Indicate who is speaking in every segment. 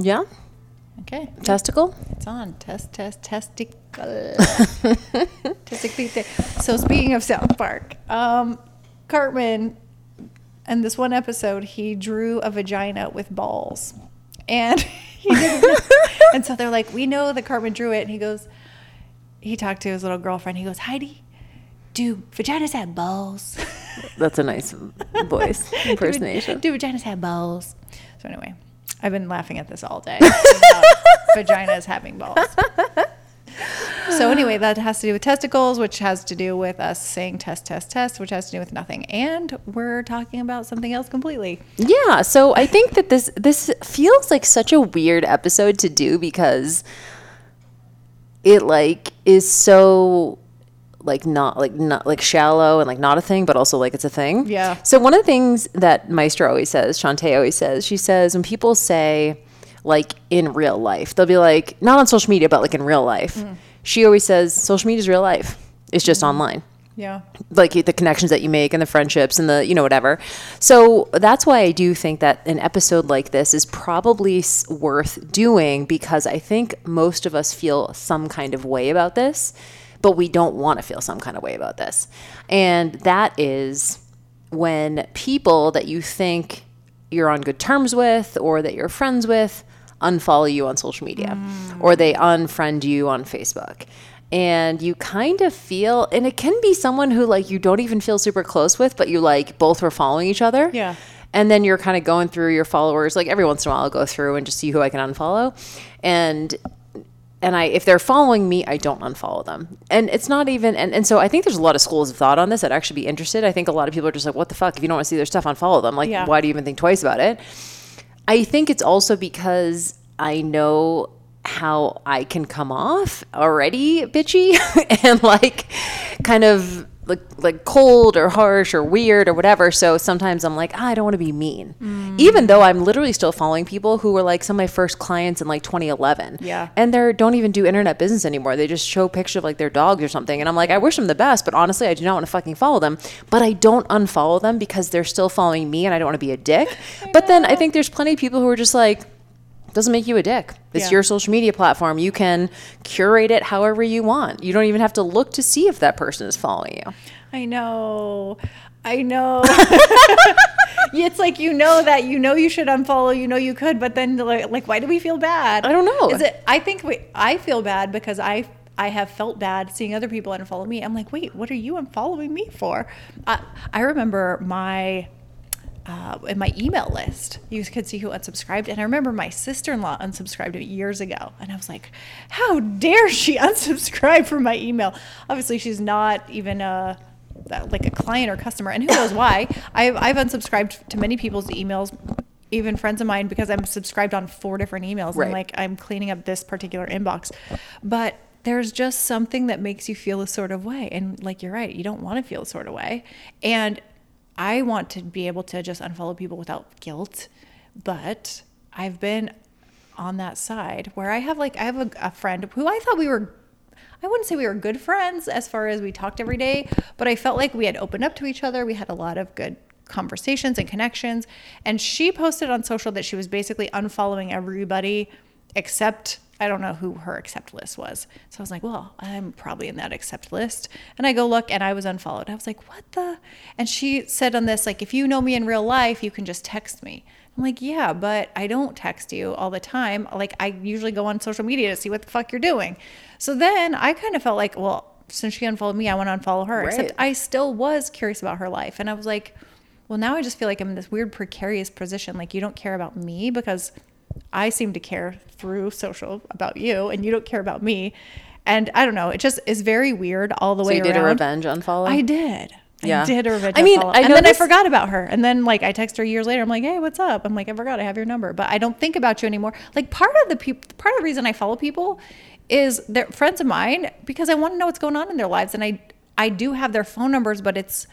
Speaker 1: Yeah.
Speaker 2: Okay.
Speaker 1: Testicle?
Speaker 2: It's on. Test, test, testicle. testicle. So speaking of South Park, um, Cartman, in this one episode, he drew a vagina with balls, and he didn't. and so they're like, "We know that Cartman drew it," and he goes, he talked to his little girlfriend. He goes, "Heidi, do vaginas have balls?"
Speaker 1: That's a nice voice impersonation.
Speaker 2: Do vaginas have balls? So anyway, I've been laughing at this all day. vaginas having balls. So anyway, that has to do with testicles, which has to do with us saying test, test, test, which has to do with nothing. And we're talking about something else completely.
Speaker 1: Yeah, so I think that this this feels like such a weird episode to do because it like is so like not like not like shallow and like not a thing, but also like it's a thing.
Speaker 2: Yeah.
Speaker 1: So one of the things that Maestro always says, Shantae always says, she says when people say like in real life, they'll be like not on social media, but like in real life. Mm-hmm. She always says social media is real life. It's just mm-hmm. online
Speaker 2: Yeah.
Speaker 1: like the connections that you make and the friendships and the you know whatever so that's why i do think that an episode like this is probably worth doing because i think most of us feel some kind of way about this but we don't want to feel some kind of way about this and that is when people that you think you're on good terms with or that you're friends with unfollow you on social media mm. or they unfriend you on Facebook. And you kind of feel, and it can be someone who like you don't even feel super close with, but you like both were following each other.
Speaker 2: Yeah.
Speaker 1: And then you're kind of going through your followers. Like every once in a while, I'll go through and just see who I can unfollow. And and I if they're following me, I don't unfollow them. And it's not even and, and so I think there's a lot of schools of thought on this. I'd actually be interested. I think a lot of people are just like, what the fuck? If you don't want to see their stuff, unfollow them. Like,
Speaker 2: Yeah.
Speaker 1: why do you even think twice about it? I think it's also because I know how I can come off already bitchy and like kind of like like cold or harsh or weird or whatever. So sometimes I'm like, ah, I don't want to be mean. Even though I'm literally still following people who were like some of my first clients in like 2011.
Speaker 2: Yeah.
Speaker 1: And they don't even do internet business anymore. They just show pictures of like their dogs or something. And I'm like, I wish them the best, but honestly, I do not want to fucking follow them. But I don't unfollow them because they're still following me and I don't want to be a dick. but then I think there's plenty of people who are just like, doesn't make you a dick. It's
Speaker 2: Yeah.
Speaker 1: your social media platform. You can curate it however you want. You don't even have to look to see if that person is following you.
Speaker 2: I know. I know. it's like you know that you know you should unfollow, you know you could, but then like, like why do we feel bad?
Speaker 1: I don't know.
Speaker 2: Is it I think we I feel bad because I I have felt bad seeing other people unfollow me. I'm like, wait, what are you unfollowing me for? I I remember my uh, in my email list, you could see who unsubscribed. And I remember my sister in law unsubscribed years ago. And I was like, how dare she unsubscribe from my email? Obviously, she's not even a like a client or customer. And who knows why? I've, I've unsubscribed to many people's emails, even friends of mine, because I'm subscribed on four different emails. And like, I'm cleaning up this particular inbox. But there's just something that makes you feel a sort of way. And like, you're right, you don't want to feel a sort of way. And I want to be able to just unfollow people without guilt, but I've been on that side where I have like I have a, a friend who I thought we were I wouldn't say we were good friends as far as we talked every day, but I felt like we had opened up to each other. We had a lot of good conversations and connections. And she posted on social that she was basically unfollowing everybody except I don't know who her accept list was. So I was like, well, I'm probably in that accept list. And I go look and I was unfollowed. I was like, what the? And she said on this, like, if you know me in real life, you can just text me. I'm like, yeah, but I don't text you all the time. Like, I usually go on social media to see what the fuck you're doing. So then I kind of felt like, well, since she unfollowed me, I want to unfollow her. Except I still was curious about her life. And I was like, well, now I just feel like I'm in this weird precarious position. Like, you don't care about me because I seem to care through social about you and you don't care about me. And I don't know, it just is very weird all the
Speaker 1: So
Speaker 2: way
Speaker 1: you did
Speaker 2: around.
Speaker 1: a revenge unfollow?
Speaker 2: I did.
Speaker 1: Yeah.
Speaker 2: I did a revenge
Speaker 1: I mean,
Speaker 2: follow.
Speaker 1: I
Speaker 2: and then
Speaker 1: this-
Speaker 2: I forgot about her. And then like I text her years later. I'm like, hey, what's up? I'm like, I forgot I have your number, but I don't think about you anymore. Like part of the peop- part of the reason I follow people is they're friends of mine because I want to know what's going on in their lives, and I I do have their phone numbers, but it's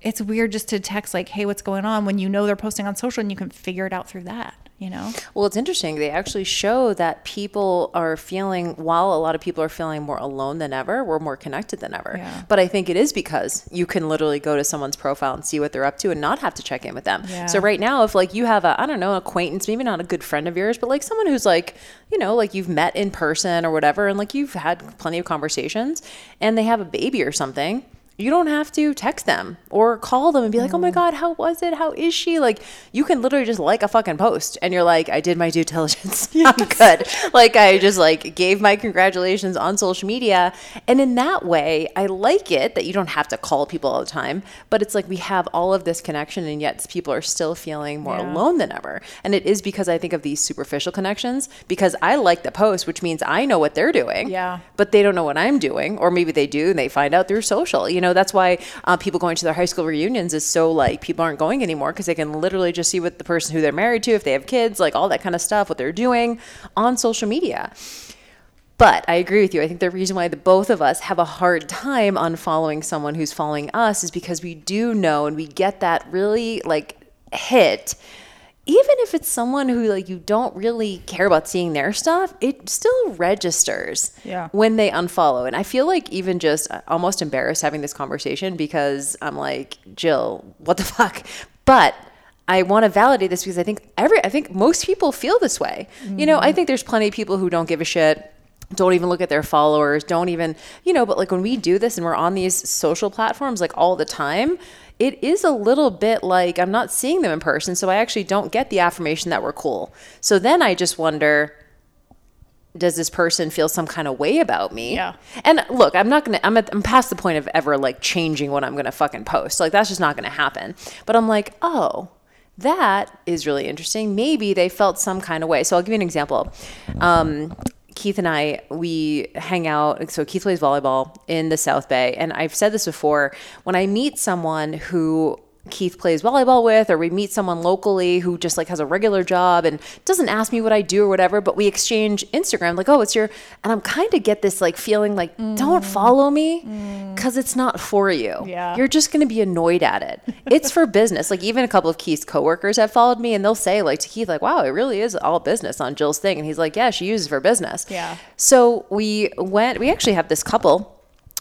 Speaker 2: it's weird just to text like, hey, what's going on when you know they're posting on social and you can figure it out through that. You know?
Speaker 1: Well, it's interesting. They actually show that people are feeling, while a lot of people are feeling more alone than ever, we're more connected than ever.
Speaker 2: Yeah.
Speaker 1: But I think it is because you can literally go to someone's profile and see what they're up to and not have to check in with them.
Speaker 2: Yeah.
Speaker 1: So right now, if like you have a, I don't know, an acquaintance, maybe not a good friend of yours, but like someone who's like, you know, like you've met in person or whatever, and like you've had plenty of conversations and they have a baby or something. You don't have to text them or call them and be like, oh my
Speaker 2: Mm.
Speaker 1: God, how was it? How is she? Like, you can literally just like a fucking post and you're like, I did my due diligence. I'm good. Like, I just like gave my congratulations on social media. And in that way, I like it that you don't have to call people all the time, but it's like we have all of this connection and yet people are still feeling more
Speaker 2: Yeah.
Speaker 1: alone than ever. And it is because I think of these superficial connections because I like the post, which means I know what they're doing
Speaker 2: Yeah.
Speaker 1: but they don't know what I'm doing, or maybe they do and they find out through social. You know, that's why uh, people going to their high school reunions is so like people aren't going anymore because they can literally just see what the person who they're married to, if they have kids, like all that kind of stuff, what they're doing on social media. But I agree with you. I think the reason why the both of us have a hard time unfollowing someone who's following us is because we do know and we get that really like hit. Even if it's someone who like you don't really care about seeing their stuff, it still registers
Speaker 2: Yeah.
Speaker 1: when they unfollow. And I feel like even just uh, almost embarrassed having this conversation because I'm like, Jill, what the fuck? But I want to validate this because I think every I think most people feel this way. You know, I think there's plenty of people who don't give a shit don't even look at their followers don't even you know but like when we do this and we're on these social platforms like all the time it is a little bit like i'm not seeing them in person so i actually don't get the affirmation that we're cool so then i just wonder does this person feel some kind of way about me?
Speaker 2: Yeah.
Speaker 1: And look, I'm not gonna. I'm at, I'm past the point of ever like changing what I'm gonna fucking post. Like that's just not gonna happen. But I'm like, oh, that is really interesting. Maybe they felt some kind of way. So I'll give you an example. Um, Keith and I, we hang out. So Keith plays volleyball in the South Bay, and I've said this before. When I meet someone who Keith plays volleyball with, or we meet someone locally who just like has a regular job and doesn't ask me what I do or whatever, but we exchange Instagram, like, oh, it's your, and I'm kind of get this like feeling like, mm. don't follow me mm. because it's not for you.
Speaker 2: Yeah.
Speaker 1: You're just going to be annoyed at it. It's for business. Like, even a couple of Keith's coworkers have followed me and they'll say, like, to Keith, like, wow, it really is all business on Jill's thing. And he's like, yeah, she uses it for business.
Speaker 2: Yeah.
Speaker 1: So we went, we actually have this couple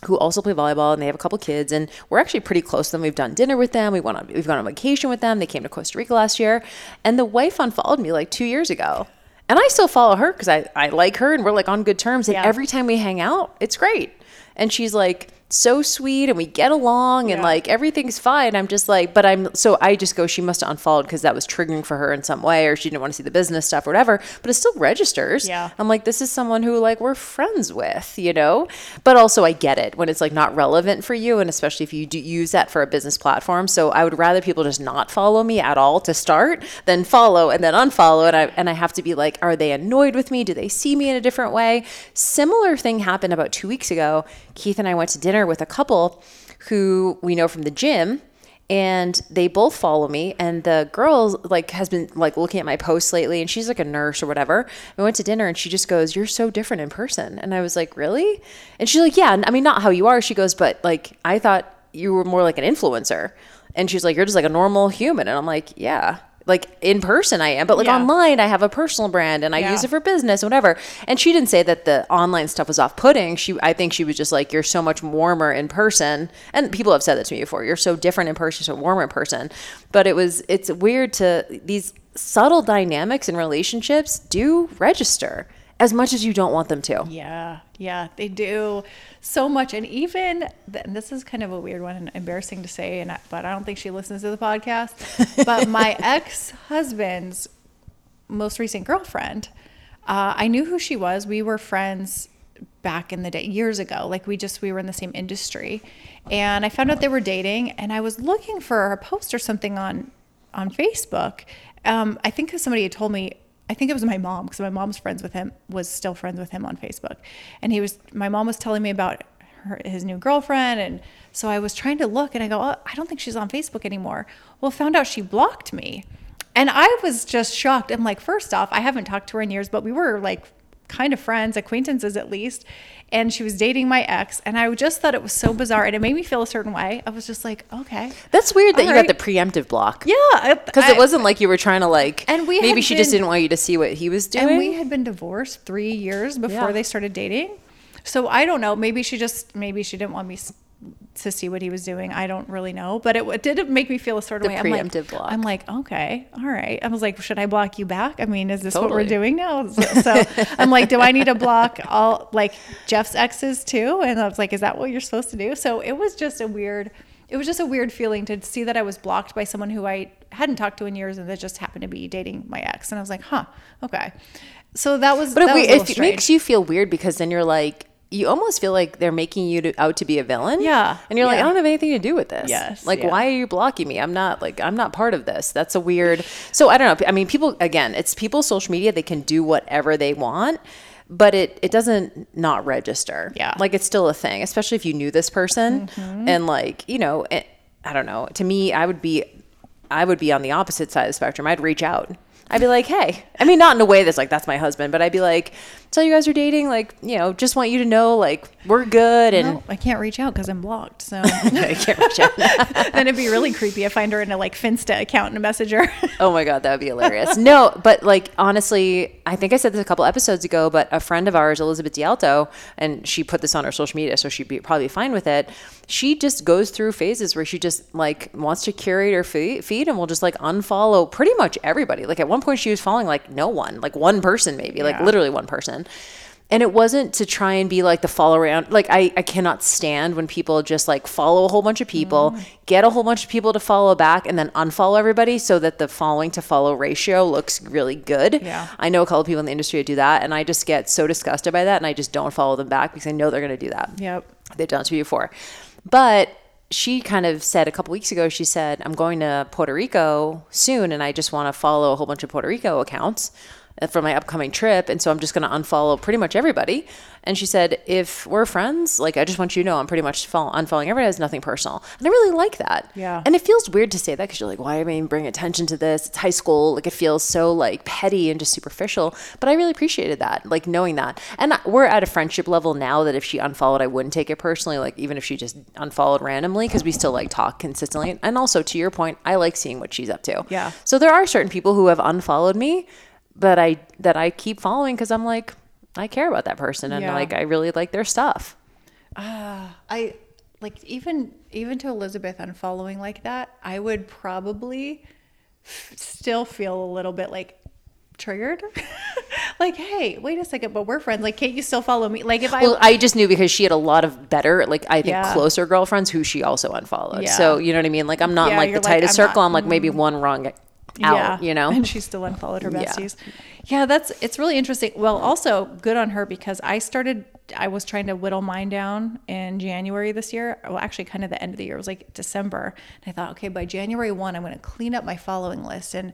Speaker 1: who also play volleyball and they have a couple kids and we're actually pretty close to them. We've done dinner with them. We went on we've gone on vacation with them. They came to Costa Rica last year. And the wife unfollowed me like two years ago. And I still follow her because I, I like her and we're like on good terms. And
Speaker 2: Yeah.
Speaker 1: every time we hang out, it's great. And she's like so sweet and we get along and like everything's fine. I'm just like, but I'm so I just go, she must have unfollowed because that was triggering for her in some way or she didn't want to see the business stuff or whatever. But it still registers.
Speaker 2: Yeah.
Speaker 1: I'm like, this is someone who like we're friends with, you know? But also I get it when it's like not relevant for you and especially if you do use that for a business platform. So I would rather people just not follow me at all to start than follow and then unfollow and I and I have to be like, are they annoyed with me? Do they see me in a different way? Similar thing happened about 2 weeks ago. Keith and I went to dinner with a couple who we know from the gym and they both follow me and the girl like has been like looking at my posts lately and she's like a nurse or whatever. We went to dinner and she just goes you're so different in person. And i was like really? And she's like yeah i mean not how you are she goes but like i thought you were more like an influencer. And she's like you're just like a normal human. And i'm like yeah like in person I am, but like
Speaker 2: Yeah.
Speaker 1: online I have a personal brand and I
Speaker 2: Yeah.
Speaker 1: use it for business, whatever. And she didn't say that the online stuff was off putting. She, I think she was just like, you're so much warmer in person. And people have said that to me before. You're so different in person, so warmer in person. But it was, it's weird to these subtle dynamics in relationships do register as much as you don't want them to.
Speaker 2: Yeah, yeah, they do so much, and even and this is kind of a weird one and embarrassing to say, and I, but I don't think she listens to the podcast. but my ex husband's most recent girlfriend, uh, I knew who she was. We were friends back in the day years ago like we just we were in the same industry and i found out they were dating and i was looking for a post or something on on facebook um, i think somebody had told me i think it was my mom because my mom's friends with him was still friends with him on facebook and he was my mom was telling me about her, his new girlfriend. And so I was trying to look and I go, oh, I don't think she's on Facebook anymore. Well, found out she blocked me. And I was just shocked. I'm like, first off, I haven't talked to her in years, but we were like kind of friends, acquaintances at least. And she was dating my ex. And I just thought it was so bizarre. And it made me feel a certain way. I was just like, okay.
Speaker 1: That's weird that you
Speaker 2: right.
Speaker 1: got the preemptive block.
Speaker 2: Yeah.
Speaker 1: Because it wasn't like you were trying to like,
Speaker 2: And we
Speaker 1: maybe she just didn't want you to see what he was doing.
Speaker 2: And we had been divorced three years before
Speaker 1: Yeah.
Speaker 2: they started dating. So I don't know. Maybe she just, maybe she didn't want me to see what he was doing. I don't really know. But it, it did make me feel a sort of
Speaker 1: The
Speaker 2: way. I'm like,
Speaker 1: preemptive block.
Speaker 2: I'm like, okay, all right. I was like, should I block you back? I mean, is this what we're doing now? So, so I'm like, do I need to block all like Jeff's exes too? And I was like, is that what you're supposed to do? So it was just a weird. It was just a weird feeling to see that I was blocked by someone who I hadn't talked to in years and that just happened to be dating my ex. And I was like, huh, okay. So that was.
Speaker 1: But
Speaker 2: that was a
Speaker 1: it,
Speaker 2: little
Speaker 1: it makes you feel weird because then you're like, you almost feel like they're making you to, out to be a villain.
Speaker 2: Yeah,
Speaker 1: And you're like. I don't have anything to do with this.
Speaker 2: Yes,
Speaker 1: Like,
Speaker 2: yeah.
Speaker 1: why are you blocking me? I'm not like, I'm not part of this. That's a weird. So I don't know. I mean, people, again, it's people's social media. They can do whatever they want. But it, it doesn't not register.
Speaker 2: Yeah.
Speaker 1: Like it's still a thing, especially if you knew this person. Mm-hmm. And like, you know, it, I don't know. To me, I would be I would be on the opposite side of the spectrum. I'd reach out. I'd be like, hey, I mean, not in a way that's like, that's my husband, but I'd be like, tell you guys are dating. Like, you know, just want you to know, like, we're good. And
Speaker 2: No, I can't reach out because I'm blocked. So
Speaker 1: I can't reach out.
Speaker 2: then it'd be really creepy. if I find her in a like Finsta account and a messenger.
Speaker 1: Oh my God, that would be hilarious. No, but like, honestly, I think I said this a couple episodes ago, but a friend of ours, Elizabeth Dialto, and she put this on her social media, so she'd be probably fine with it. She just goes through phases where she just like wants to curate her feed, feed and will just like unfollow pretty much everybody. Like at one point, she was following like no one, like one person maybe, like literally one person. And it wasn't to try and be like the follow around. Like I, I cannot stand when people just like follow a whole bunch of people,
Speaker 2: Mm.
Speaker 1: get a whole bunch of people to follow back, and then unfollow everybody so that the following to follow ratio looks really good.
Speaker 2: Yeah.
Speaker 1: I know a couple of people in the industry who do that, and I just get so disgusted by that, and I just don't follow them back because I know they're going to do that.
Speaker 2: yep.
Speaker 1: They've done it to me before. But she kind of said a couple weeks ago, she said, I'm going to Puerto Rico soon and I just want to follow a whole bunch of Puerto Rico accounts Uh, for my upcoming trip. And so I'm just going to unfollow pretty much everybody. And she said, if we're friends, like I just want you to know I'm pretty much follow- unfollowing everybody. It's nothing personal. And I really like that.
Speaker 2: Yeah.
Speaker 1: And it feels weird to say that because you're like, why am I even bringing attention to this? It's high school. Like it feels so like petty and just superficial. But I really appreciated that, like knowing that. And we're at a friendship level now that if she unfollowed, I wouldn't take it personally. Like even if she just unfollowed randomly, because we still like talk consistently. And also to your point, I like seeing what she's up to.
Speaker 2: Yeah.
Speaker 1: So there are certain people who have unfollowed me, but I that I keep following because I'm like I care about that person and
Speaker 2: Yeah.
Speaker 1: like I really like their stuff.
Speaker 2: Ah, I like even even to Elizabeth unfollowing like that, I would probably f- still feel a little bit like triggered. like, hey, wait a second, but we're friends. Like, can't you still follow me? Like, if I
Speaker 1: Well, I just knew because she had a lot of better, like I think
Speaker 2: Yeah.
Speaker 1: closer girlfriends who she also unfollowed.
Speaker 2: Yeah.
Speaker 1: So you know what I mean? Like I'm not
Speaker 2: Yeah,
Speaker 1: like the
Speaker 2: like,
Speaker 1: tightest
Speaker 2: I'm not-
Speaker 1: circle. I'm like maybe mm-hmm. one wrong out. You know?
Speaker 2: And she still unfollowed her
Speaker 1: Yeah.
Speaker 2: besties. Yeah. that's it's really interesting. Well, also good on her because I started I was trying to whittle mine down in January this year. Well, actually kind of the end of the year. It was like December. And I thought, okay, by January 1, I'm going to clean up my following list and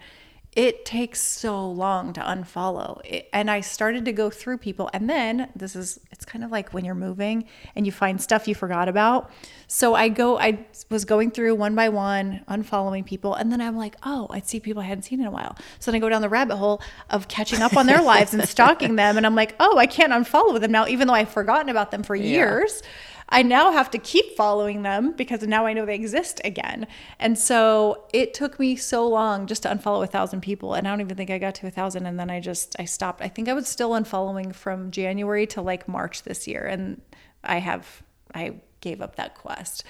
Speaker 2: it takes so long to unfollow. It, and I started to go through people and then this is it's kind of like when you're moving and you find stuff you forgot about. So I go I was going through one by one unfollowing people and then I'm like, "Oh, I'd see people I hadn't seen in a while." So then I go down the rabbit hole of catching up on their lives and stalking them and I'm like, "Oh, I can't unfollow them now even though I've forgotten about them for years." I now have to keep following them because now I know they exist again. And so it took me so long just to unfollow a thousand people. And I don't even think I got to a thousand. And then I just, I stopped. I think I was still unfollowing from January to like March this year. And I have, I gave up that quest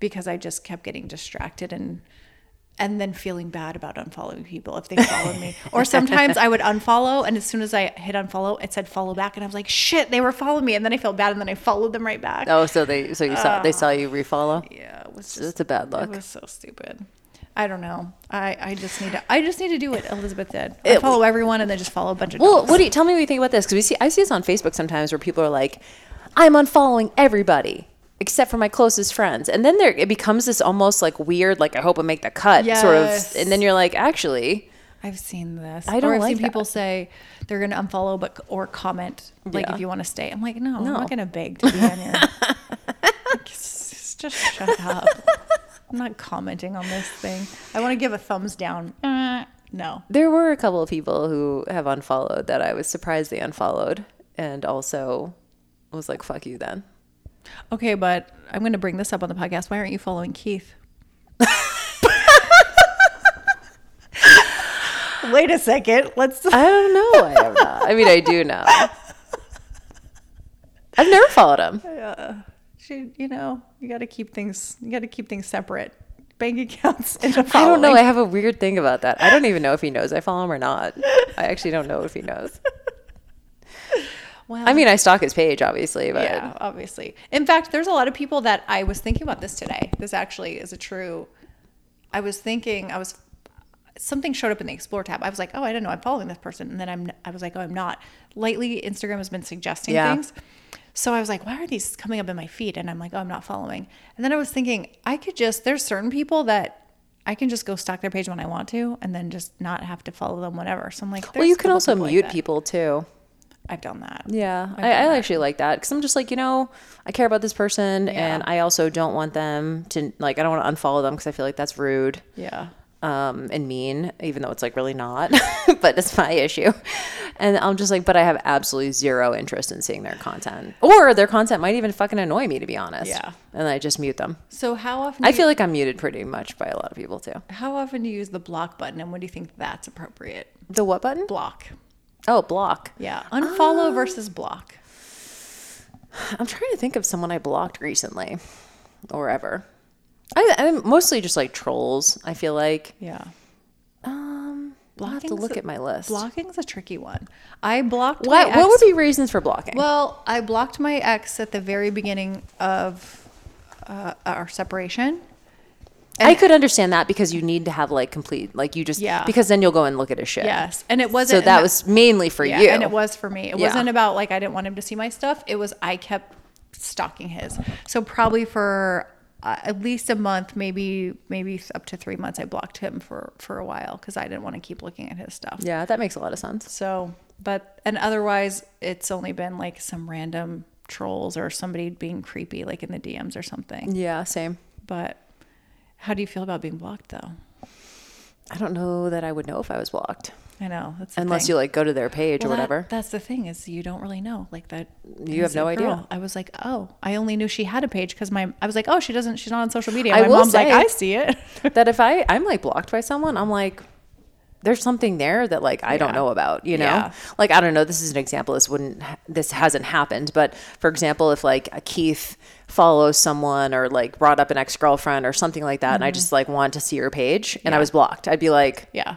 Speaker 2: because I just kept getting distracted and, and then feeling bad about unfollowing people if they followed me. Or sometimes I would unfollow, and as soon as I hit unfollow, it said follow back, and I was like, "Shit, they were following me," and then I felt bad, and then I followed them right back.
Speaker 1: Oh, so they so you saw they saw you uh, refollow.
Speaker 2: Yeah, it was just
Speaker 1: That's a bad
Speaker 2: it
Speaker 1: look.
Speaker 2: was so stupid. I don't know. I, I just need to I just need to do what Elizabeth did. I
Speaker 1: It-
Speaker 2: follow everyone and then just follow a bunch of
Speaker 1: Well,
Speaker 2: dogs.
Speaker 1: what do you tell me what you think about this? Because we see I see this on Facebook sometimes where people are like, I'm unfollowing everybody except for my closest friends, and then there it becomes this almost like weird, like I hope I make the cut sort of, and then you're like, actually,
Speaker 2: I've seen this.
Speaker 1: I don't
Speaker 2: or I've
Speaker 1: like
Speaker 2: seen
Speaker 1: that.
Speaker 2: people say they're going to unfollow, but or comment like
Speaker 1: Yeah.
Speaker 2: if you want to stay. I'm like, no, I'm not going to beg to be on your. Just shut up. I'm not commenting on this thing. I want to give a thumbs down. Uh, no.
Speaker 1: There were a couple of people who have unfollowed that I was surprised they unfollowed, and also was like, "Fuck you." Then
Speaker 2: Okay, but I'm going to bring this up on the podcast. Why aren't you following Keith? Wait a second. Let's.
Speaker 1: I don't know. I am not. I mean, I do know. I've never followed him.
Speaker 2: She, you know, you got to keep things. You got to keep things separate. Bank accounts and
Speaker 1: I don't know. I have a weird thing about that. I don't even know if he knows I follow him or not. I actually don't know if he knows.
Speaker 2: Well,
Speaker 1: I mean, I stalk his page, obviously, but
Speaker 2: yeah, obviously. In fact, there's a lot of people that I was thinking about this today. This actually is a true. I was thinking. I was. Something showed up in the explore tab. I was like, oh, I don't know I'm following this person, and then I'm. I was like, oh, I'm not. Lately, Instagram has been suggesting
Speaker 1: Yeah.
Speaker 2: things. So I was like, why are these coming up in my feed? And I'm like, oh, I'm not following. And then I was thinking, I could just. There's certain people that I can just go stalk their page when I want to, and then just not have to follow them, whatever. So I'm like,
Speaker 1: well, you can also mute
Speaker 2: that.
Speaker 1: people too.
Speaker 2: I've done that.
Speaker 1: Yeah,
Speaker 2: I've
Speaker 1: I, I
Speaker 2: that.
Speaker 1: actually like that because I'm just like, you know, I care about this person, and I also don't want them to like. I don't want to unfollow them because I feel like that's rude.
Speaker 2: Yeah.
Speaker 1: um, and mean, even though it's like really not, but it's my issue. And I'm just like, but I have absolutely zero interest in seeing their content, or their content might even fucking annoy me, to be honest.
Speaker 2: Yeah.
Speaker 1: And I just mute them.
Speaker 2: So how often?
Speaker 1: I
Speaker 2: do you-
Speaker 1: feel like I'm muted pretty much by a lot of people too.
Speaker 2: How often do you use the block button and when do you think that's appropriate?
Speaker 1: The what button?
Speaker 2: Block.
Speaker 1: Oh, block.
Speaker 2: Yeah.
Speaker 1: Ah.
Speaker 2: Unfollow versus block.
Speaker 1: I'm trying to think of someone I blocked recently, or ever. I, I'm mostly just like trolls. I feel like.
Speaker 2: Yeah.
Speaker 1: Um, I'll have to look
Speaker 2: a-
Speaker 1: at my list.
Speaker 2: Blocking's a tricky one. I blocked
Speaker 1: What What would be reasons for blocking?
Speaker 2: Well, I blocked my ex at the very beginning of uh, our separation.
Speaker 1: I could understand that because you need to have like complete, like you just,
Speaker 2: Yeah.
Speaker 1: because then you'll go and look at his shit.
Speaker 2: Yes, and it wasn't.
Speaker 1: So
Speaker 2: and
Speaker 1: that was mainly for
Speaker 2: yeah,
Speaker 1: you.
Speaker 2: and it was for me. It
Speaker 1: Yeah.
Speaker 2: wasn't about like I didn't want him to see my stuff. It was I kept stalking his. So probably for uh, at least a month, maybe maybe up to three months, I blocked him for for a while because I didn't want to keep looking at his stuff.
Speaker 1: Yeah, that makes a lot of sense.
Speaker 2: So, but and otherwise, it's only been like some random trolls or somebody being creepy, like in the DMs or something.
Speaker 1: Yeah, same.
Speaker 2: But how do you feel about being blocked, though?
Speaker 1: I don't know that I would know if I was blocked
Speaker 2: I know that's the
Speaker 1: unless
Speaker 2: thing.
Speaker 1: you like go to their page
Speaker 2: Well,
Speaker 1: or
Speaker 2: that-
Speaker 1: whatever.
Speaker 2: that's the thing is you don't really know like that.
Speaker 1: You have no idea.
Speaker 2: girl. I was like, oh, I only knew she had a page because my I was like, oh, she doesn't. She's not on social media.
Speaker 1: I
Speaker 2: My
Speaker 1: will
Speaker 2: mom's like,
Speaker 1: say-
Speaker 2: I see it.
Speaker 1: that if I I'm like blocked by someone, I'm like there's something there that like I don't know about, you know?
Speaker 2: Yeah.
Speaker 1: Like I don't know, this is an example this wouldn't this hasn't happened, but for example, if like a Keith follows someone or like brought up an ex-girlfriend or something like that and I just like want to see her page and I
Speaker 2: Mm-hmm.
Speaker 1: Was blocked, I'd be like,
Speaker 2: yeah,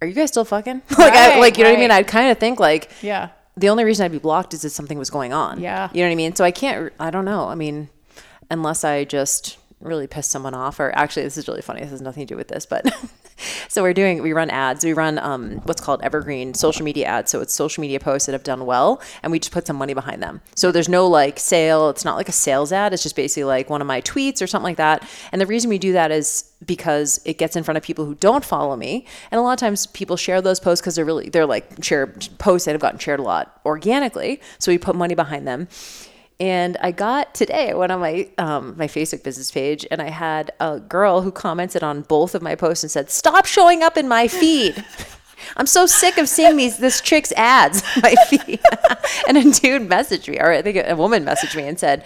Speaker 1: are you guys still fucking? like I like you know what I mean? I'd kind of think like
Speaker 2: yeah,
Speaker 1: the only reason I'd be blocked is if something was going on.
Speaker 2: Yeah.
Speaker 1: You know what I mean? So I can't, I don't know. I mean, unless I just really piss someone off, or actually, this is really funny. This has nothing to do with this, but so we're doing, we run ads. We run um, what's called evergreen social media ads. So it's social media posts that have done well, and we just put some money behind them. So there's no like sale. It's not like a sales ad. It's just basically like one of my tweets or something like that. And the reason we do that is because it gets in front of people who don't follow me and a lot of times people share those posts because they're really they're like share posts that have gotten shared a lot organically so we put money behind them and I got today I went on my um, my Facebook business page and I had a girl who commented on both of my posts and said, "Stop showing up in my feed." I'm so sick of seeing these this chick's ads on my feed. and a dude messaged me, or I think a woman messaged me and said,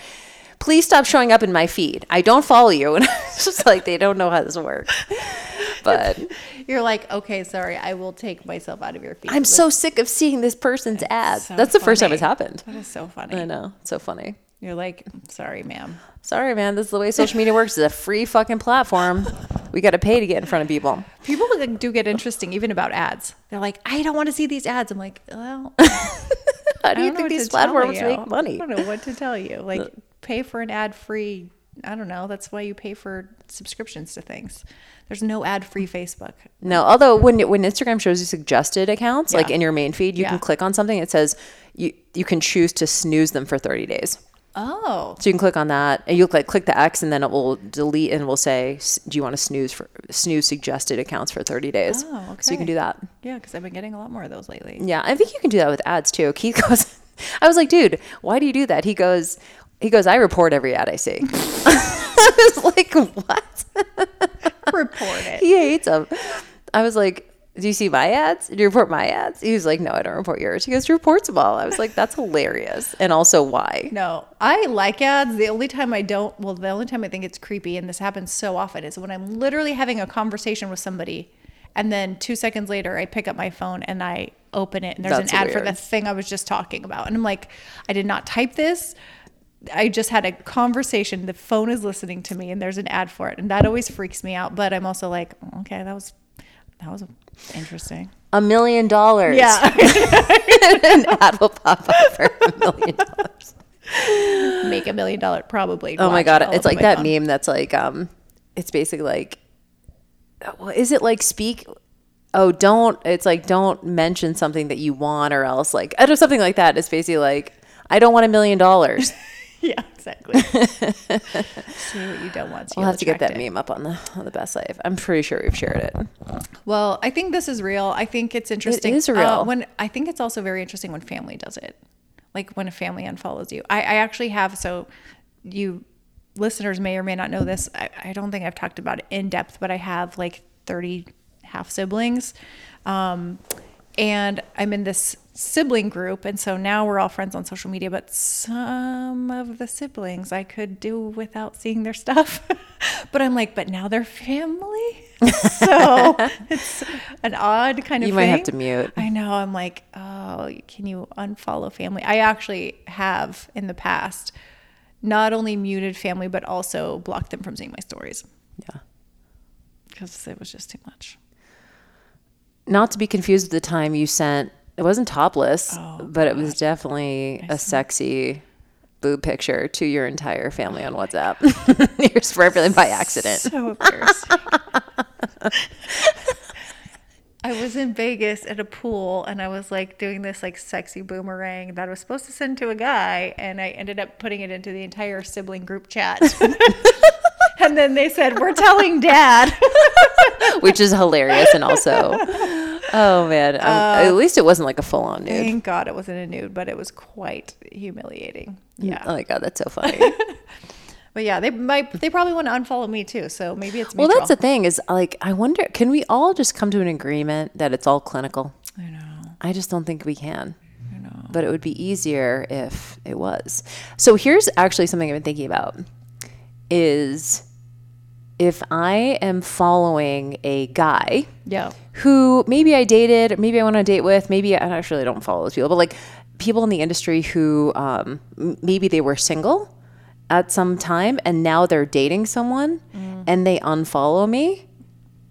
Speaker 1: "Please stop showing up in my feed. I don't follow you." And I was just like, they don't know how this works. But
Speaker 2: you're like, okay, sorry, I will take myself out of your feed.
Speaker 1: I'm so sick of seeing this person's ads.
Speaker 2: so
Speaker 1: That's the first time it's happened.
Speaker 2: That is so funny.
Speaker 1: I know. It's so funny.
Speaker 2: You're like, sorry, ma'am.
Speaker 1: Sorry, man. This is the way social media works. It's a free fucking platform. We got to pay to get in front of people.
Speaker 2: People do get interesting even about ads. They're like, I don't want to see these ads. I'm like, well,
Speaker 1: How do you think these platforms make money?
Speaker 2: I don't know what to tell you. Like, pay for an ad free. I don't know. That's why you pay for subscriptions to things. There's no ad free Facebook.
Speaker 1: No, although when when Instagram shows you suggested accounts, like in your main feed, you
Speaker 2: Yeah.
Speaker 1: can click on something. It says you you can choose to snooze them for 30 days.
Speaker 2: Oh,
Speaker 1: So you can click on that, and you'll like click the X, and then it will delete and will say, "Do you want to snooze for snooze suggested accounts for 30 days?"
Speaker 2: Oh, okay.
Speaker 1: So you can do that.
Speaker 2: yeah, because I've been getting a lot more of those lately.
Speaker 1: Yeah, I think you can do that with ads too. Keith goes, I was like, dude, why do you do that? He goes, he goes, I report every ad I see. I was like, what?
Speaker 2: Report it.
Speaker 1: he hates them. I was like, do you see my ads? Do you report my ads? He was like, no, I don't report yours. He goes, reports them all. I was like, that's hilarious. And also, why?
Speaker 2: No, I like ads. The only time I don't, well, the only time I think it's creepy, and this happens so often, is when I'm literally having a conversation with somebody, and then two seconds later, I pick up my phone and I open it, and there's
Speaker 1: That's
Speaker 2: an ad for the thing I was just talking about. And I'm like, I did not type this. I just had a conversation. The phone is listening to me, and there's an ad for it, and that always freaks me out. But I'm also like, okay, that was that was interesting.
Speaker 1: A million dollars.
Speaker 2: Yeah,
Speaker 1: An ad will pop up for a million dollars.
Speaker 2: make a million dollar probably.
Speaker 1: Oh my god, it's like that
Speaker 2: phone.
Speaker 1: meme that's like um it's basically like well, is it like speak oh don't it's like don't mention something that you want or else like I don't know something like that. It's basically like I don't want a million dollars.
Speaker 2: Yeah, exactly. See what you don't want. so
Speaker 1: We'll have to get that
Speaker 2: it.
Speaker 1: meme up on the on the best life. I'm pretty sure we've shared it.
Speaker 2: Well, I think this is real. I think it's interesting.
Speaker 1: is
Speaker 2: Uh,
Speaker 1: real.
Speaker 2: when I think it's also very interesting when family does it, like when a family unfollows you. I, I actually have so you listeners may or may not know this. I, I don't think I've talked about it in depth, but I have like 30 half siblings. Um, and I'm in this sibling group. And so now we're all friends on social media, but some of the siblings I could do without seeing their stuff. but I'm like, but now they're family. so it's an odd kind of
Speaker 1: You might have to mute.
Speaker 2: I know. I'm like, oh, can you unfollow family? I actually have in the past not only muted family, but also blocked them from seeing my stories
Speaker 1: Yeah.
Speaker 2: because it was just too much.
Speaker 1: Not to be confused with the time you sent it wasn't topless,
Speaker 2: Oh,
Speaker 1: but it was definitely a sexy boob picture to your entire family on WhatsApp. You're sprinkling by accident.
Speaker 2: So embarrassing. I was in Vegas at a pool and I was like doing this like sexy boomerang that I was supposed to send to a guy and I ended up putting it into the entire sibling group chat. and then they said, We're telling dad.
Speaker 1: which is hilarious and also oh man um, at least it wasn't like a full-on nude
Speaker 2: Thank God it wasn't a nude, but it was quite humiliating. Yeah.
Speaker 1: oh my god that's so funny
Speaker 2: But yeah, they might they probably want to unfollow me too. So maybe it's
Speaker 1: well that's the thing is like i wonder can we all just come to an agreement that it's all clinical
Speaker 2: I know.
Speaker 1: i just don't think we can
Speaker 2: I know.
Speaker 1: but it would be easier if it was so here's actually something i've been thinking about is if i am following a guy
Speaker 2: Yeah.
Speaker 1: Who maybe I dated, maybe I went on a date with, maybe I actually don't follow those people, but like people in the industry who um, maybe they were single at some time and now they're dating someone and they unfollow me.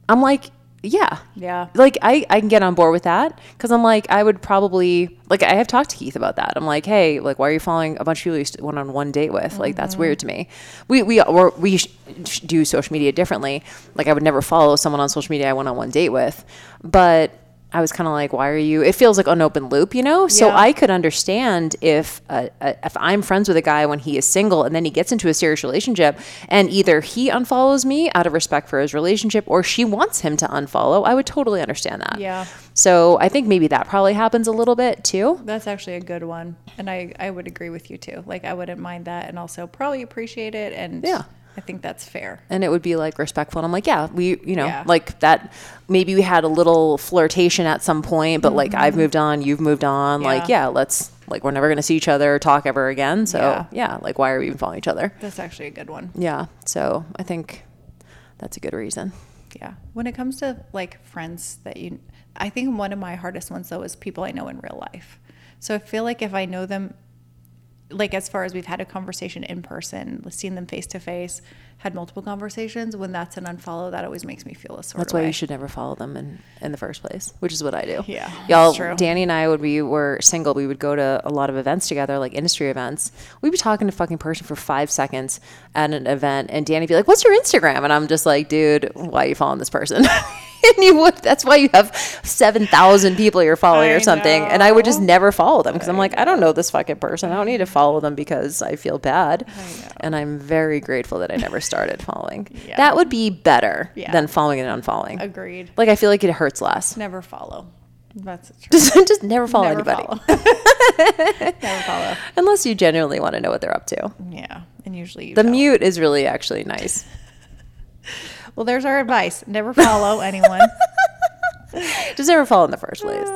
Speaker 1: I'm like, yeah.
Speaker 2: Yeah.
Speaker 1: Like I, I can get on board with that because I'm like I would probably like I have talked to Keith about that. I'm like, hey, like why are you following a bunch of people you went on one date with? Like that's mm-hmm. weird to me. We we or we sh- sh- do social media differently. Like I would never follow someone on social media I went on one date with, but I was kind of like, why are you? It feels like an open loop, you know. So
Speaker 2: Yeah.
Speaker 1: I could understand if uh, uh, if I'm friends with a guy when he is single and then he gets into a serious relationship and either he unfollows me out of respect for his relationship or she wants him to unfollow, I would totally understand that.
Speaker 2: Yeah.
Speaker 1: So I think maybe that probably happens a little bit too.
Speaker 2: That's actually a good one. And I, I would agree with you too. Like I wouldn't mind that and also probably appreciate it and
Speaker 1: Yeah.
Speaker 2: I think that's fair.
Speaker 1: And it would be like respectful. And I'm like, yeah, we, you know,
Speaker 2: Yeah.
Speaker 1: like that. Maybe we had a little flirtation at some point, but like I've moved on, you've moved on. Like,
Speaker 2: Mm-hmm. Yeah.
Speaker 1: yeah, let's, like, we're never going to see each other, talk ever again. So,
Speaker 2: Yeah.
Speaker 1: yeah, like, why are we even following each other?
Speaker 2: That's actually a good one.
Speaker 1: Yeah. So I think that's a good reason.
Speaker 2: Yeah. When it comes to like friends that you, I think one of my hardest ones though is people I know in real life. So I feel like if I know them, like as far as we've had a conversation in person, seeing them face to face, had multiple conversations, when that's an unfollow, that always makes me feel a sort
Speaker 1: That's why
Speaker 2: way.
Speaker 1: you should never follow them in, in the first place, which is what I do.
Speaker 2: Yeah,
Speaker 1: Y'all. Danny and I, when we were single, we would go to a lot of events together, like industry events. We'd be talking to a fucking person for five seconds at an event, and Danny'd be like, What's your Instagram? And I'm just like, Dude, why are you following this person? and you would, that's why you have 7,000 people you're following
Speaker 2: I
Speaker 1: or something. And I would just never follow them because I'm like, I don't know this fucking person. I don't need to follow them because I feel bad.
Speaker 2: know.
Speaker 1: And I'm very grateful that I never started following.
Speaker 2: Yeah.
Speaker 1: That would be better
Speaker 2: Yeah.
Speaker 1: than following and unfollowing.
Speaker 2: Agreed.
Speaker 1: Like I feel like it hurts less.
Speaker 2: Never follow. That's true.
Speaker 1: Just, just never follow
Speaker 2: Never
Speaker 1: anybody
Speaker 2: follow. Never follow.
Speaker 1: unless you genuinely want to know what they're up to.
Speaker 2: Yeah, and usually you
Speaker 1: The
Speaker 2: don't.
Speaker 1: mute is really actually nice.
Speaker 2: Well, there's our advice: never follow anyone.
Speaker 1: Just never follow in the first place.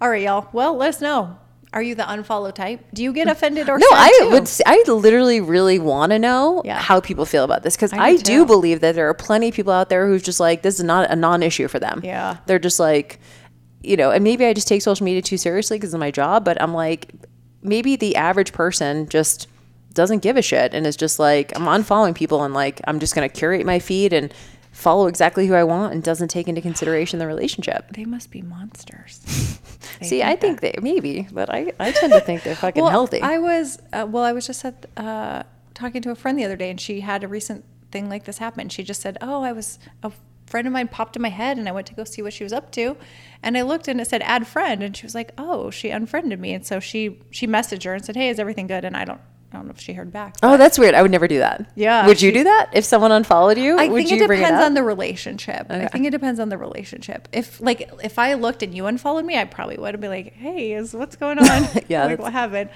Speaker 2: All right, y'all. Well, let us know. Are you the unfollow type? Do you get offended or
Speaker 1: No, I
Speaker 2: too?
Speaker 1: would. I literally really want to know
Speaker 2: Yeah.
Speaker 1: how people feel about this because
Speaker 2: I do
Speaker 1: I, do believe that there are plenty of people out there who's just like this is not a non-issue for them.
Speaker 2: Yeah.
Speaker 1: they're just like, you know, and maybe I just take social media too seriously because of my job. But I'm like, maybe the average person just doesn't give a shit and is just like, I'm unfollowing people and like I'm just gonna curate my feed and follow exactly who I want and doesn't take into consideration the relationship.
Speaker 2: They must be monsters.
Speaker 1: See, I think they maybe, but I I tend to think they're fucking
Speaker 2: well,
Speaker 1: healthy.
Speaker 2: I was uh, well. I was just at, uh, talking to a friend the other day, and she had a recent thing like this happen. She just said, "Oh, I was a friend of mine popped in my head, and I went to go see what she was up to, and I looked and it said add friend, and she was like, "Oh, she unfriended me," and so she she messaged her and said, "Hey, is everything good?" And I don't I don't know if she heard back.
Speaker 1: Oh, that's weird. I would never do that.
Speaker 2: Yeah,
Speaker 1: Would you do that if someone unfollowed you?
Speaker 2: I think
Speaker 1: you
Speaker 2: it depends
Speaker 1: up?
Speaker 2: on the relationship. I think it depends on the relationship. If like if I looked and you unfollowed me, I probably would be like, "Hey, is what's going on?
Speaker 1: Yeah,
Speaker 2: like what happened?"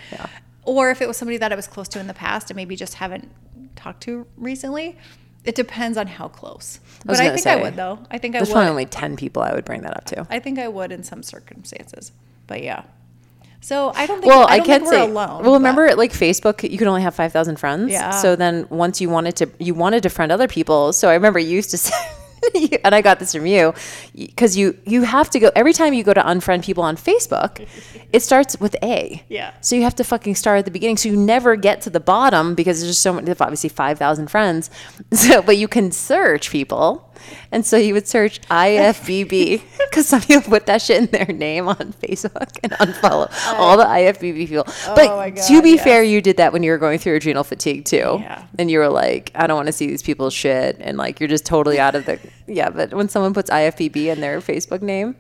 Speaker 2: Or if it was somebody that I was close to in the past and maybe just haven't talked to recently, it depends on how close.
Speaker 1: was
Speaker 2: But I think I would though. I think I would.
Speaker 1: There's probably only ten people I would bring that up to.
Speaker 2: I think I would in some circumstances. But yeah. So I don't think
Speaker 1: Well,
Speaker 2: I,
Speaker 1: I,
Speaker 2: don't
Speaker 1: can't
Speaker 2: think we're
Speaker 1: say.
Speaker 2: alone.
Speaker 1: well,
Speaker 2: but-
Speaker 1: remember, like Facebook, you can only have five thousand friends.
Speaker 2: Yeah.
Speaker 1: So then, once you wanted to, you wanted to friend other people. So I remember you used to say, and I got this from you, because you you have to go every time you go to unfriend people on Facebook, it starts with A.
Speaker 2: Yeah.
Speaker 1: So you have to fucking start at the beginning. So you never get to the bottom because there's just so many. Obviously five thousand friends. So, but you can search people, and so you would search IFBB because some people put that shit in their name on Facebook and unfollow oh. all the IFBB people. Oh but
Speaker 2: Oh my
Speaker 1: to be
Speaker 2: yes.
Speaker 1: fair, you did that when you were going through adrenal fatigue too,
Speaker 2: Yeah.
Speaker 1: and you were like, I don't want to see these people's shit, and like you're just totally out of the yeah. But when someone puts IFBB in their Facebook name,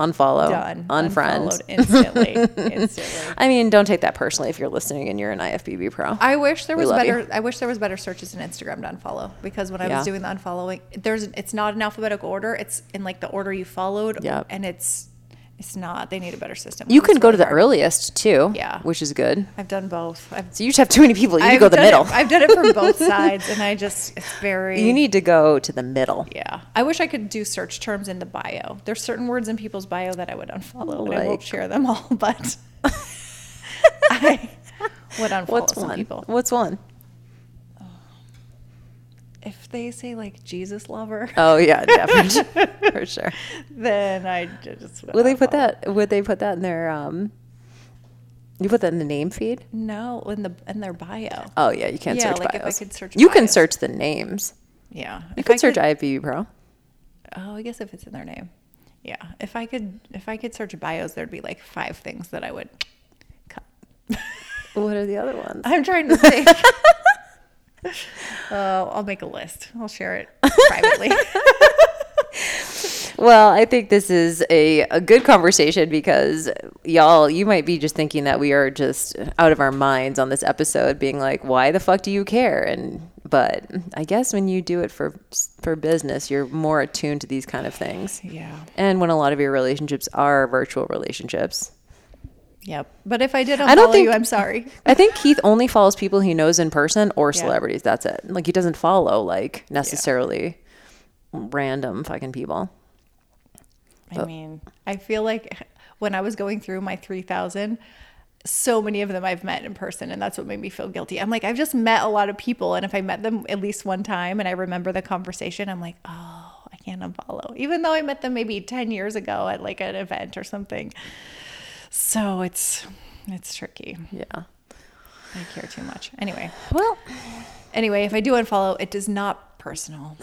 Speaker 1: unfollow,
Speaker 2: done.
Speaker 1: unfriend.
Speaker 2: Instantly. instantly.
Speaker 1: I mean, don't take that personally if you're listening and you're an IFBB pro.
Speaker 2: I wish there
Speaker 1: We
Speaker 2: was better.
Speaker 1: you.
Speaker 2: I wish there was better searches in Instagram to unfollow because when I
Speaker 1: Yeah.
Speaker 2: was doing the unfollowing, there's it's not in alphabetical order. It's in like the order you followed.
Speaker 1: Yep.
Speaker 2: And it's it's not. They need a better system.
Speaker 1: you can go to the earliest too,
Speaker 2: Yeah.
Speaker 1: which is good.
Speaker 2: I've done both. I've,
Speaker 1: So you just have too many people. You
Speaker 2: I've
Speaker 1: go the middle.
Speaker 2: It, I've done it from both sides, and I just it's very.
Speaker 1: you need to go to the middle.
Speaker 2: Yeah, I wish I could do search terms in the bio. There's certain words in people's bio that I would unfollow, and I won't share them all, but I would unfollow
Speaker 1: What's
Speaker 2: some
Speaker 1: one?
Speaker 2: people.
Speaker 1: What's one?
Speaker 2: If they say like Jesus lover,
Speaker 1: Oh yeah, definitely for sure.
Speaker 2: then I just
Speaker 1: Would they put that? Would they put that in their? um You put that in the name feed?
Speaker 2: No, in the in their bio.
Speaker 1: Oh yeah, you can't
Speaker 2: Yeah,
Speaker 1: search
Speaker 2: like if I
Speaker 1: bios.
Speaker 2: could search
Speaker 1: you can search the names.
Speaker 2: Yeah,
Speaker 1: You could search IFBB Pro.
Speaker 2: Oh, I guess if it's in their name. Yeah, if I could, if I could search bios, there'd be like five things that I would cut.
Speaker 1: What are the other ones?
Speaker 2: I'm trying to think. uh, I'll make a list. I'll share it privately.
Speaker 1: Well, I think this is a, a good conversation because y'all, you might be just thinking that we are just out of our minds on this episode, being like, "Why the fuck do you care?" And but I guess when you do it for for business, you're more attuned to these kind of things.
Speaker 2: yeah.
Speaker 1: And when a lot of your relationships are virtual relationships,
Speaker 2: Yep. But if I did
Speaker 1: I don't
Speaker 2: unfollow
Speaker 1: think-
Speaker 2: you, I'm sorry.
Speaker 1: I think Keith only follows people he knows in person or
Speaker 2: Yeah.
Speaker 1: celebrities. That's it. Like he doesn't follow like necessarily random fucking people.
Speaker 2: I mean, I feel like when I was going through my 3,000, so many of them I've met in person, and that's what made me feel guilty. I'm like, I've just met a lot of people, and if I met them at least one time and I remember the conversation, I'm like, oh, I can't unfollow, even though I met them maybe 10 years ago at like an event or something. So it's it's tricky.
Speaker 1: Yeah.
Speaker 2: I care too much. Anyway,
Speaker 1: Well,
Speaker 2: anyway, if I do unfollow, it is not personal.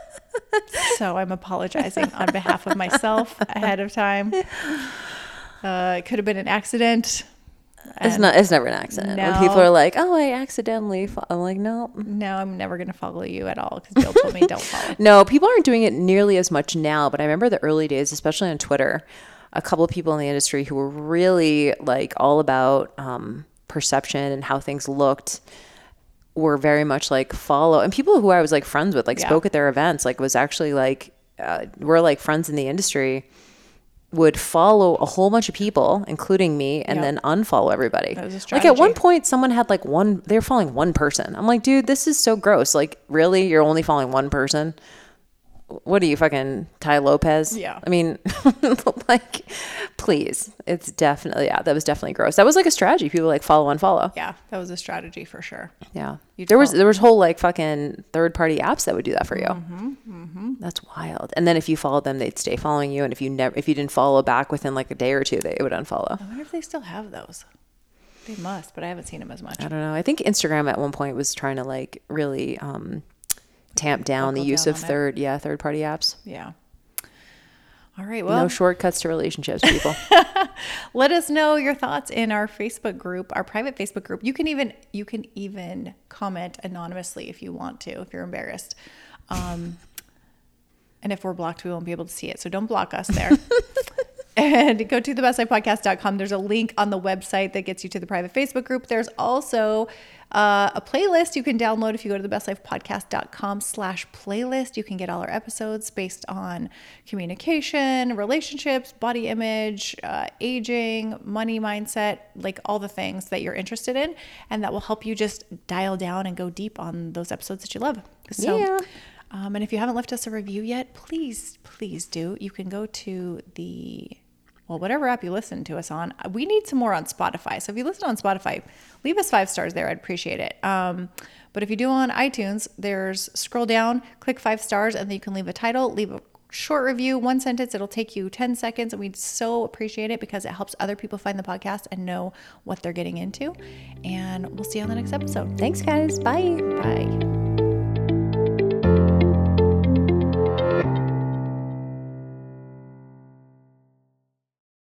Speaker 2: so I'm apologizing on behalf of myself ahead of time. Uh, it could have been an accident.
Speaker 1: It's not. It's never an accident. When people are like, "Oh, I accidentally," fo-" I'm like, "No,
Speaker 2: No, I'm never going to follow you at all because Jill told me don't follow.
Speaker 1: no." People aren't doing it nearly as much now, but I remember the early days, especially on Twitter. A couple of people in the industry who were really like all about um, perception and how things looked were very much like follow and people who I was like friends with like
Speaker 2: Yeah.
Speaker 1: spoke at their events like was actually like uh, we're like friends in the industry would follow a whole bunch of people, including me, and
Speaker 2: Yep.
Speaker 1: then unfollow everybody.
Speaker 2: That was a
Speaker 1: like at one point, someone had like one. They were following one person. I'm like, dude, this is so gross. Like, really, you're only following one person? What are you fucking Tai Lopez?
Speaker 2: Yeah.
Speaker 1: I mean, like, please. It's definitely yeah. That was definitely gross. That was like a strategy. People like follow and follow.
Speaker 2: Yeah, that was a strategy for sure.
Speaker 1: Yeah.
Speaker 2: You'd
Speaker 1: there was there was whole like fucking third party apps that would do that for you.
Speaker 2: Mm-hmm,
Speaker 1: That's wild. And then if you followed them, they'd stay following you. And if you never if you didn't follow back within like a day or two, they would unfollow.
Speaker 2: I wonder if they still have those. They must, but I haven't seen them as much.
Speaker 1: I don't know. I think Instagram at one point was trying to like really um, tamp down the use
Speaker 2: down
Speaker 1: of
Speaker 2: on it.
Speaker 1: third yeah third party apps.
Speaker 2: Yeah. All right. Well,
Speaker 1: no shortcuts to relationships, people.
Speaker 2: let us know your thoughts in our Facebook group, our private Facebook group. You can even you can even comment anonymously if you want to, if you're embarrassed. Um, and if we're blocked, we won't be able to see it. So don't block us there. and go to thebestlifepodcast.com. There's a link on the website that gets you to the private Facebook group. There's also uh, a playlist you can download if you go to thebestlifepodcast.com slash playlist. You can get all our episodes based on communication, relationships, body image, uh, aging, money mindset, like all the things that you're interested in. And that will help you just dial down and go deep on those episodes that you love. So,
Speaker 1: Yeah.
Speaker 2: um, and if you haven't left us a review yet, please, please do. You can go to the, well, whatever app you listen to us on. We need some more on Spotify. So if you listen on Spotify, leave us five stars there. I'd appreciate it. Um, but if you do on iTunes, there's scroll down, click five stars, and then you can leave a title, leave a short review, one sentence. It'll take you 10 seconds. And we'd so appreciate it because it helps other people find the podcast and know what they're getting into. And we'll see you on the next episode.
Speaker 1: Thanks, guys. Bye.
Speaker 2: Bye.